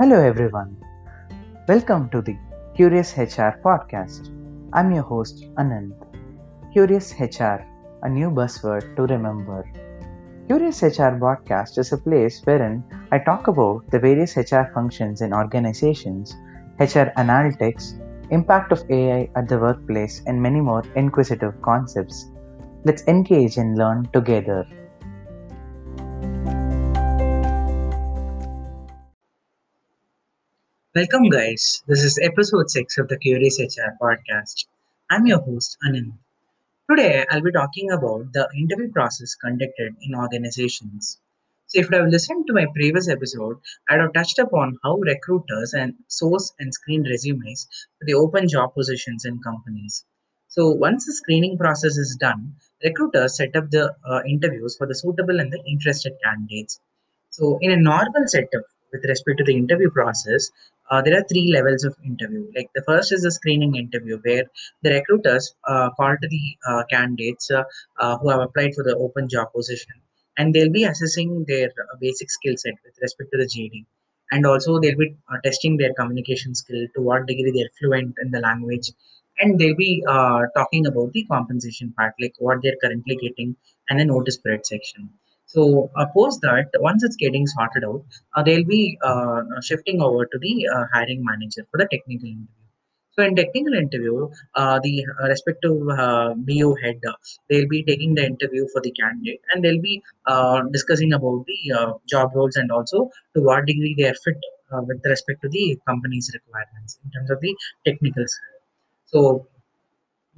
Hello, everyone. Welcome to the Curious HR podcast. I'm your host, Anand. Curious HR, a new buzzword to remember. Curious HR podcast is a place wherein I talk about the various HR functions in organizations, HR analytics, impact of AI at the workplace, and many more inquisitive concepts. Let's engage and learn together. Welcome, guys. This is episode 6 of the Curious HR podcast. I'm your host, Anand. Today, I'll be talking about the interview process conducted in organizations. So, if you have listened to my previous episode, I'd have touched upon how recruiters and source and screen resumes for the open job positions in companies. So, once the screening process is done, recruiters set up the uh, interviews for the suitable and the interested candidates. So, in a normal setup, with respect to the interview process, uh, there are three levels of interview. Like the first is the screening interview, where the recruiters uh, call to the uh, candidates uh, uh, who have applied for the open job position, and they'll be assessing their uh, basic skill set with respect to the JD, and also they'll be testing their communication skill to what degree they're fluent in the language, and they'll be talking about the compensation part, like what they're currently getting, and the notice period section. So, uh, post that, once it's getting sorted out, uh, they'll be uh, shifting over to the uh, hiring manager for the technical interview. So in technical interview, uh, the uh, respective uh, BO head, uh, they'll be taking the interview for the candidate and they'll be uh, discussing about the uh, job roles and also to what degree they are fit with respect to the company's requirements in terms of the technical skill. So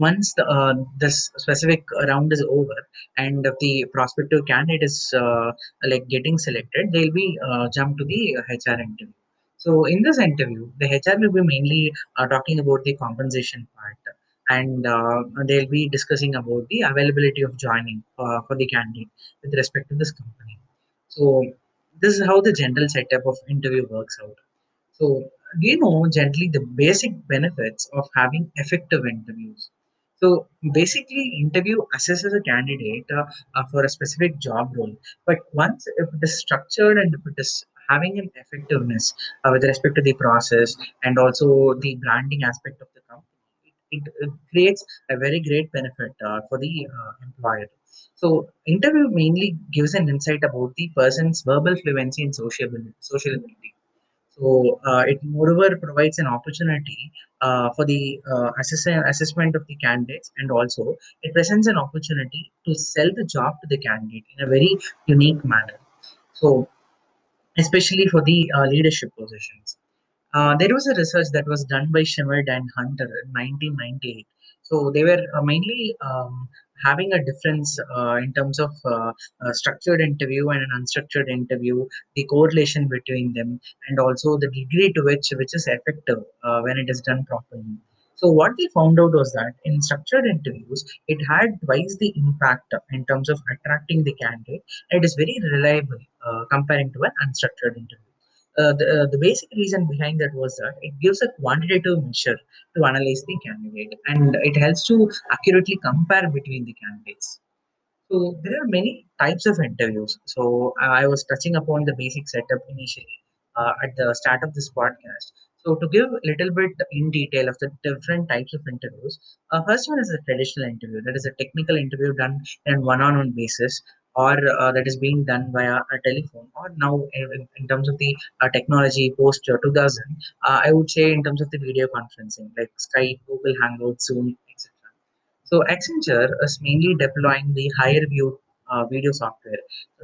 once the, uh, this specific round is over and the prospective candidate is uh, like getting selected they'll be uh, jump to the hr interview. So in this interview the hr will be mainly uh, talking about the compensation part and uh, they'll be discussing about the availability of joining uh, for the candidate with respect to this company. So this is how the general setup of interview works out. So, do you know generally the basic benefits of having effective interviews? So, basically, interview assesses a candidate uh, uh, for a specific job role. But once if it is structured and if it is having an effectiveness uh, with respect to the process and also the branding aspect of the company, it, it, creates a very great benefit uh, for the uh, employer. So, interview mainly gives an insight about the person's verbal fluency and social social ability so uh, it moreover provides an opportunity uh, for the uh, assess- assessment of the candidates, and also it presents an opportunity to sell the job to the candidate in a very unique manner. So especially for the leadership positions. Uh, there was a research that was done by Schmidt and Hunter in 1998. So they were uh, mainly um, having a difference uh, in terms of uh, a structured interview and an unstructured interview, the correlation between them, and also the degree to which which is effective uh, when it is done properly. So what they found out was that in structured interviews, it had twice the impact in terms of attracting the candidate. It is very reliable uh, comparing to an unstructured interview. Uh, the, uh, the basic reason behind that was that it gives a quantitative measure to analyze the candidate and it helps to accurately compare between the candidates. So there are many types of interviews. So I was touching upon the basic setup initially uh, at the start of this podcast. So to give a little bit in detail of the different types of interviews, uh, first one is a traditional interview. That is a technical interview done in one-on-one basis, or uh, that is being done via a telephone. Or now, in, in terms of the uh, technology post uh, 2000, uh, I would say in terms of the video conferencing like Skype, Google Hangouts, Zoom, etc. So Accenture is mainly deploying the HireVue uh, video software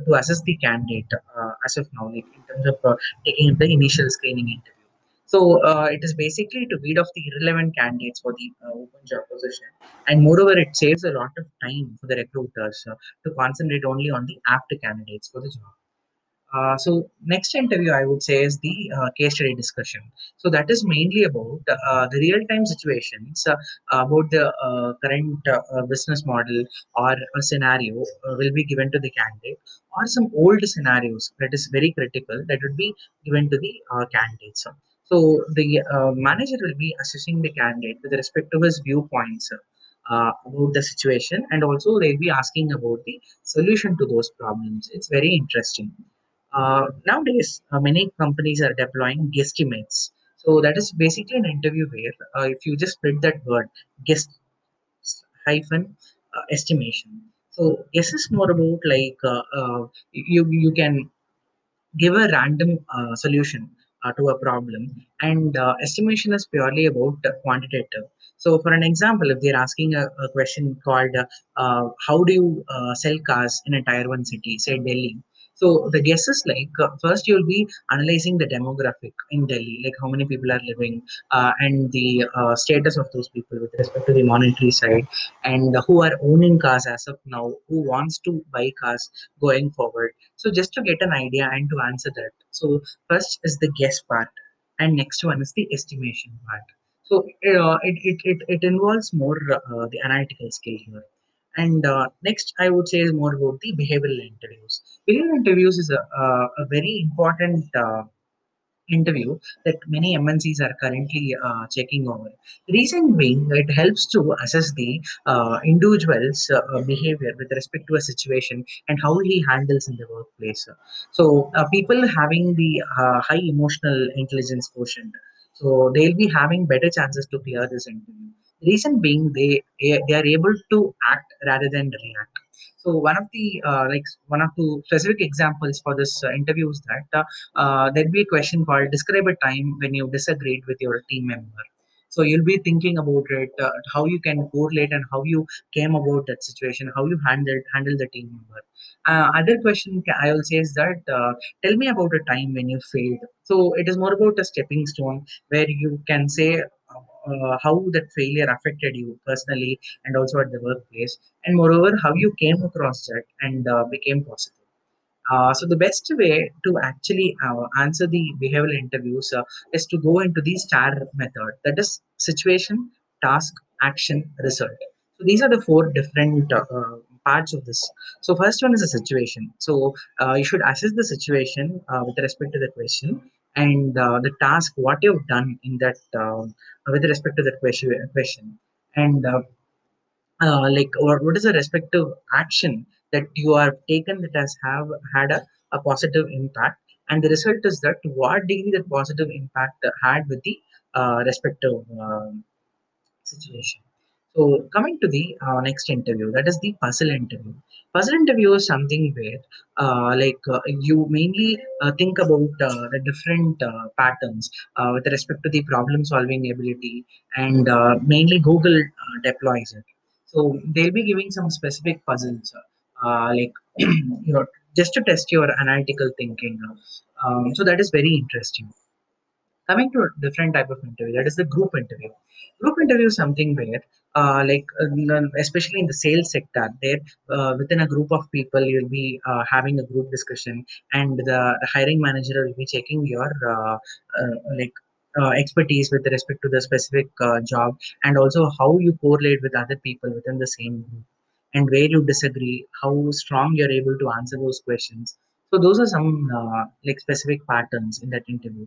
to assess the candidate uh, as of now, like in terms of uh, taking the initial screening interview. So uh, it is basically to weed off the irrelevant candidates for the uh, open job position, and moreover, it saves a lot of time for the recruiters uh, to concentrate only on the apt candidates for the job. Uh, so next interview I would say is the uh, case study discussion. So that is mainly about uh, the real time situations about the current business model or a scenario will be given to the candidate or some old scenarios that is very critical that would be given to the candidates. So the uh, manager will be assessing the candidate with respect to his viewpoints. Uh, about the situation and also they'll be asking about the solution to those problems it's very interesting Uh, nowadays, uh, many companies are deploying guesstimates. So that is basically an interview where uh, if you just split that word, guest hyphen uh, estimation. So guess is more about like you you can give a random solution uh, to a problem. And uh, estimation is purely about quantitative. So for an example if they're asking a, a question called uh, how do you uh, sell cars in a tier 1 city say delhi so the guess is like uh, first you'll be analyzing the demographic in delhi like how many people are living uh, and the uh, status of those people with respect to the monetary side and who are owning cars as of now who wants to buy cars going forward so just to get an idea and to answer that. So first is the guess part, and next one is the estimation part. So uh, it, it, it, it involves more uh, the analytical skill here. And uh, next, I would say is more about the behavioral interviews. Behavioral interviews is a, a, a very important uh, interview that many MNCs are currently uh, checking over. Reason being, it helps to assess the uh, individual's uh, behavior with respect to a situation and how he handles in the workplace. So, uh, people having the uh, high emotional intelligence quotient, so they'll be having better chances to clear this interview. Reason being, they they are able to act rather than react. So one of the uh, like one of the specific examples for this uh, interview is that uh, uh, there'd be a question called describe a time when you disagreed with your team member. So you'll be thinking about it uh, how you can correlate and how you came about that situation how you handled handle the team member. Uh, other question i will say is that tell me about a time when you failed. So it is more about a stepping stone where you can say uh, how that failure affected you personally and also at the workplace and moreover how you came across that and uh, became positive uh, so the best way to actually uh, answer the behavioral interviews is to go into the STAR method. That is situation, task, action, result. So these are the four different uh, parts of this. So first one is a situation. So uh, you should assess the situation uh, with respect to the question and uh, the task, what you've done in that uh, with respect to that question. question. And uh, uh, like or what is the respective action that you have taken that has have had a, a positive impact and the result is that what degree that positive impact had with the uh, respective um, situation. So coming to the uh, next interview, that is the puzzle interview. Puzzle interview is something where, uh, like, uh, you mainly uh, think about uh, the different uh, patterns with respect to the problem-solving ability, and mainly Google deploys it. So they'll be giving some specific puzzles, like you know, just to test your analytical thinking. Um, so that is very interesting coming to a different type of interview that is the group interview group interview is something where uh, like uh, especially in the sales sector there uh, within a group of people you'll be uh, having a group discussion and the, the hiring manager will be checking your uh, like uh, expertise with respect to the specific uh, job and also how you correlate with other people within the same group and where you disagree how strong you're able to answer those questions. So those are some uh, like specific patterns in that interview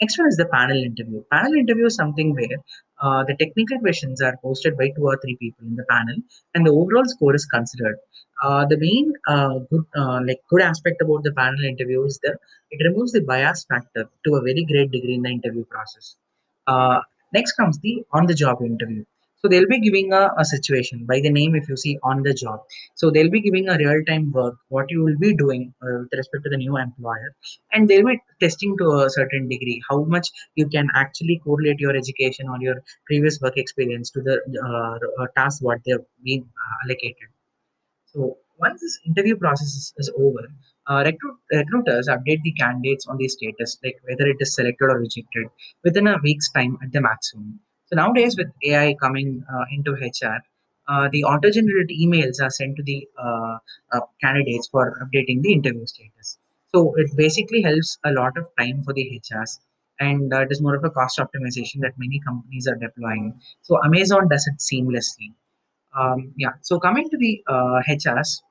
Next one is the panel interview. Panel interview is something where uh, the technical questions are posted by two or three people in the panel, and the overall score is considered. Uh, the main uh, good, uh, like good aspect about the panel interview is that it removes the bias factor to a very great degree in the interview process. Uh, next comes the on-the-job interview. So they'll be giving a, a situation by the name if you see on the job. So they'll be giving a real-time work, what you will be doing uh, with respect to the new employer. And they'll be testing to a certain degree how much you can actually correlate your education or your previous work experience to the uh, task what they've been uh, allocated. So once this interview process is, is over uh, recruit, recruiters update the candidates on the status like whether it is selected or rejected within a week's time at the maximum so nowadays with ai coming uh, into hr uh, the auto-generated emails are sent to the uh, uh, candidates for updating the interview status so it basically helps a lot of time for the HRs, and uh, it is more of a cost optimization that many companies are deploying. So Amazon does it seamlessly. Um, yeah. So coming to the uh, HRs,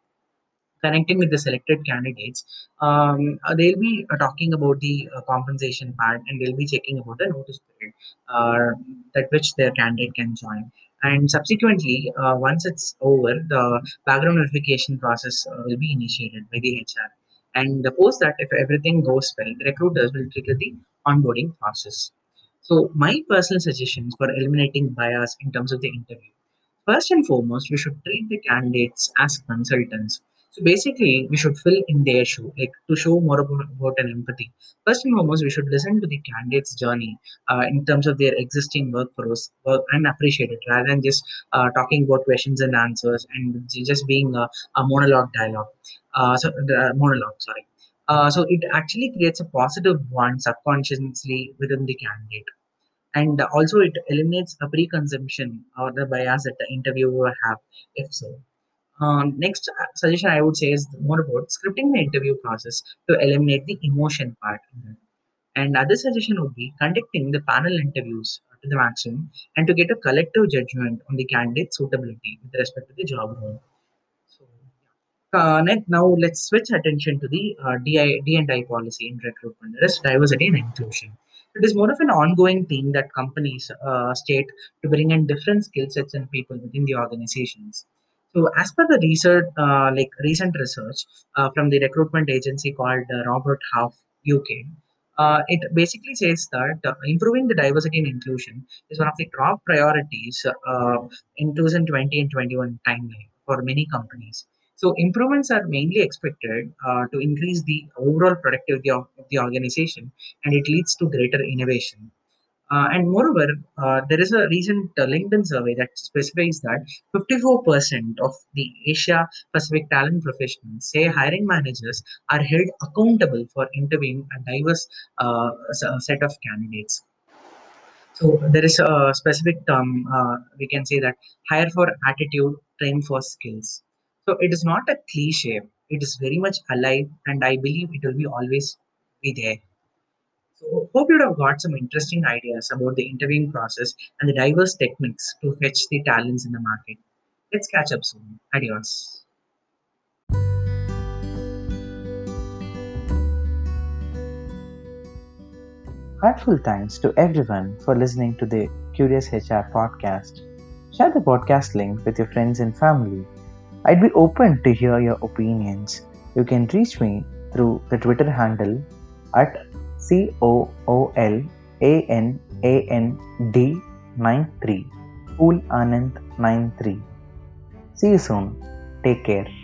connecting with the selected candidates, um, uh, they'll be uh, talking about the uh, compensation part, and they'll be checking about the notice period uh, that which their candidate can join. And subsequently, once it's over, the background verification process will be initiated by the HR And the post that, if everything goes well, the recruiters will trigger the onboarding process. So, my personal suggestions for eliminating bias in terms of the interview. First and foremost, we should treat the candidates as consultants. So basically, we should fill in their shoe, like to show more about, about an empathy. First and foremost, we should listen to the candidate's journey uh, in terms of their existing workforce work and appreciate it rather than just uh, talking about questions and answers and just being a, a monologue dialogue. Uh, so the monologue, sorry. Uh, so it actually creates a positive one subconsciously within the candidate and also it eliminates a preconception or the bias that the interviewer have if so um, next uh, suggestion i would say is more about scripting the interview process to eliminate the emotion part and other suggestion would be conducting the panel interviews to the maximum and to get a collective judgment on the candidate suitability with respect to the job role uh, now let's switch attention to the uh, DI, D&I policy in recruitment. That is diversity and inclusion. It is more of an ongoing theme that companies uh, state to bring in different skill sets and people within the organizations. So, as per the research, uh, like recent research uh, from the recruitment agency called uh, Robert Half UK, uh, it basically says that uh, improving the diversity and inclusion is one of the top priorities uh, in 2020 and 21 timeline for many companies. So improvements are mainly expected to increase the overall productivity of the organization, and it leads to greater innovation. Uh, and moreover, uh, there is a recent uh, LinkedIn survey that specifies that 54% of the Asia Pacific talent professionals say hiring managers are held accountable for interviewing a diverse set of candidates. So there is a specific term uh, we can say that hire for attitude, train for skills. So it is not a cliche. It is very much alive, and I believe it will be always be there. Hope you have got some interesting ideas about the interviewing process and the diverse techniques to fetch the talents in the market. Let's catch up soon. Adios. Heartful thanks to everyone for listening to the Curious HR podcast. Share the podcast link with your friends and family. I'd be open to hear your opinions. You can reach me through the Twitter handle at C O O L A N A N D 93 Cool Anand 93. See you soon. Take care.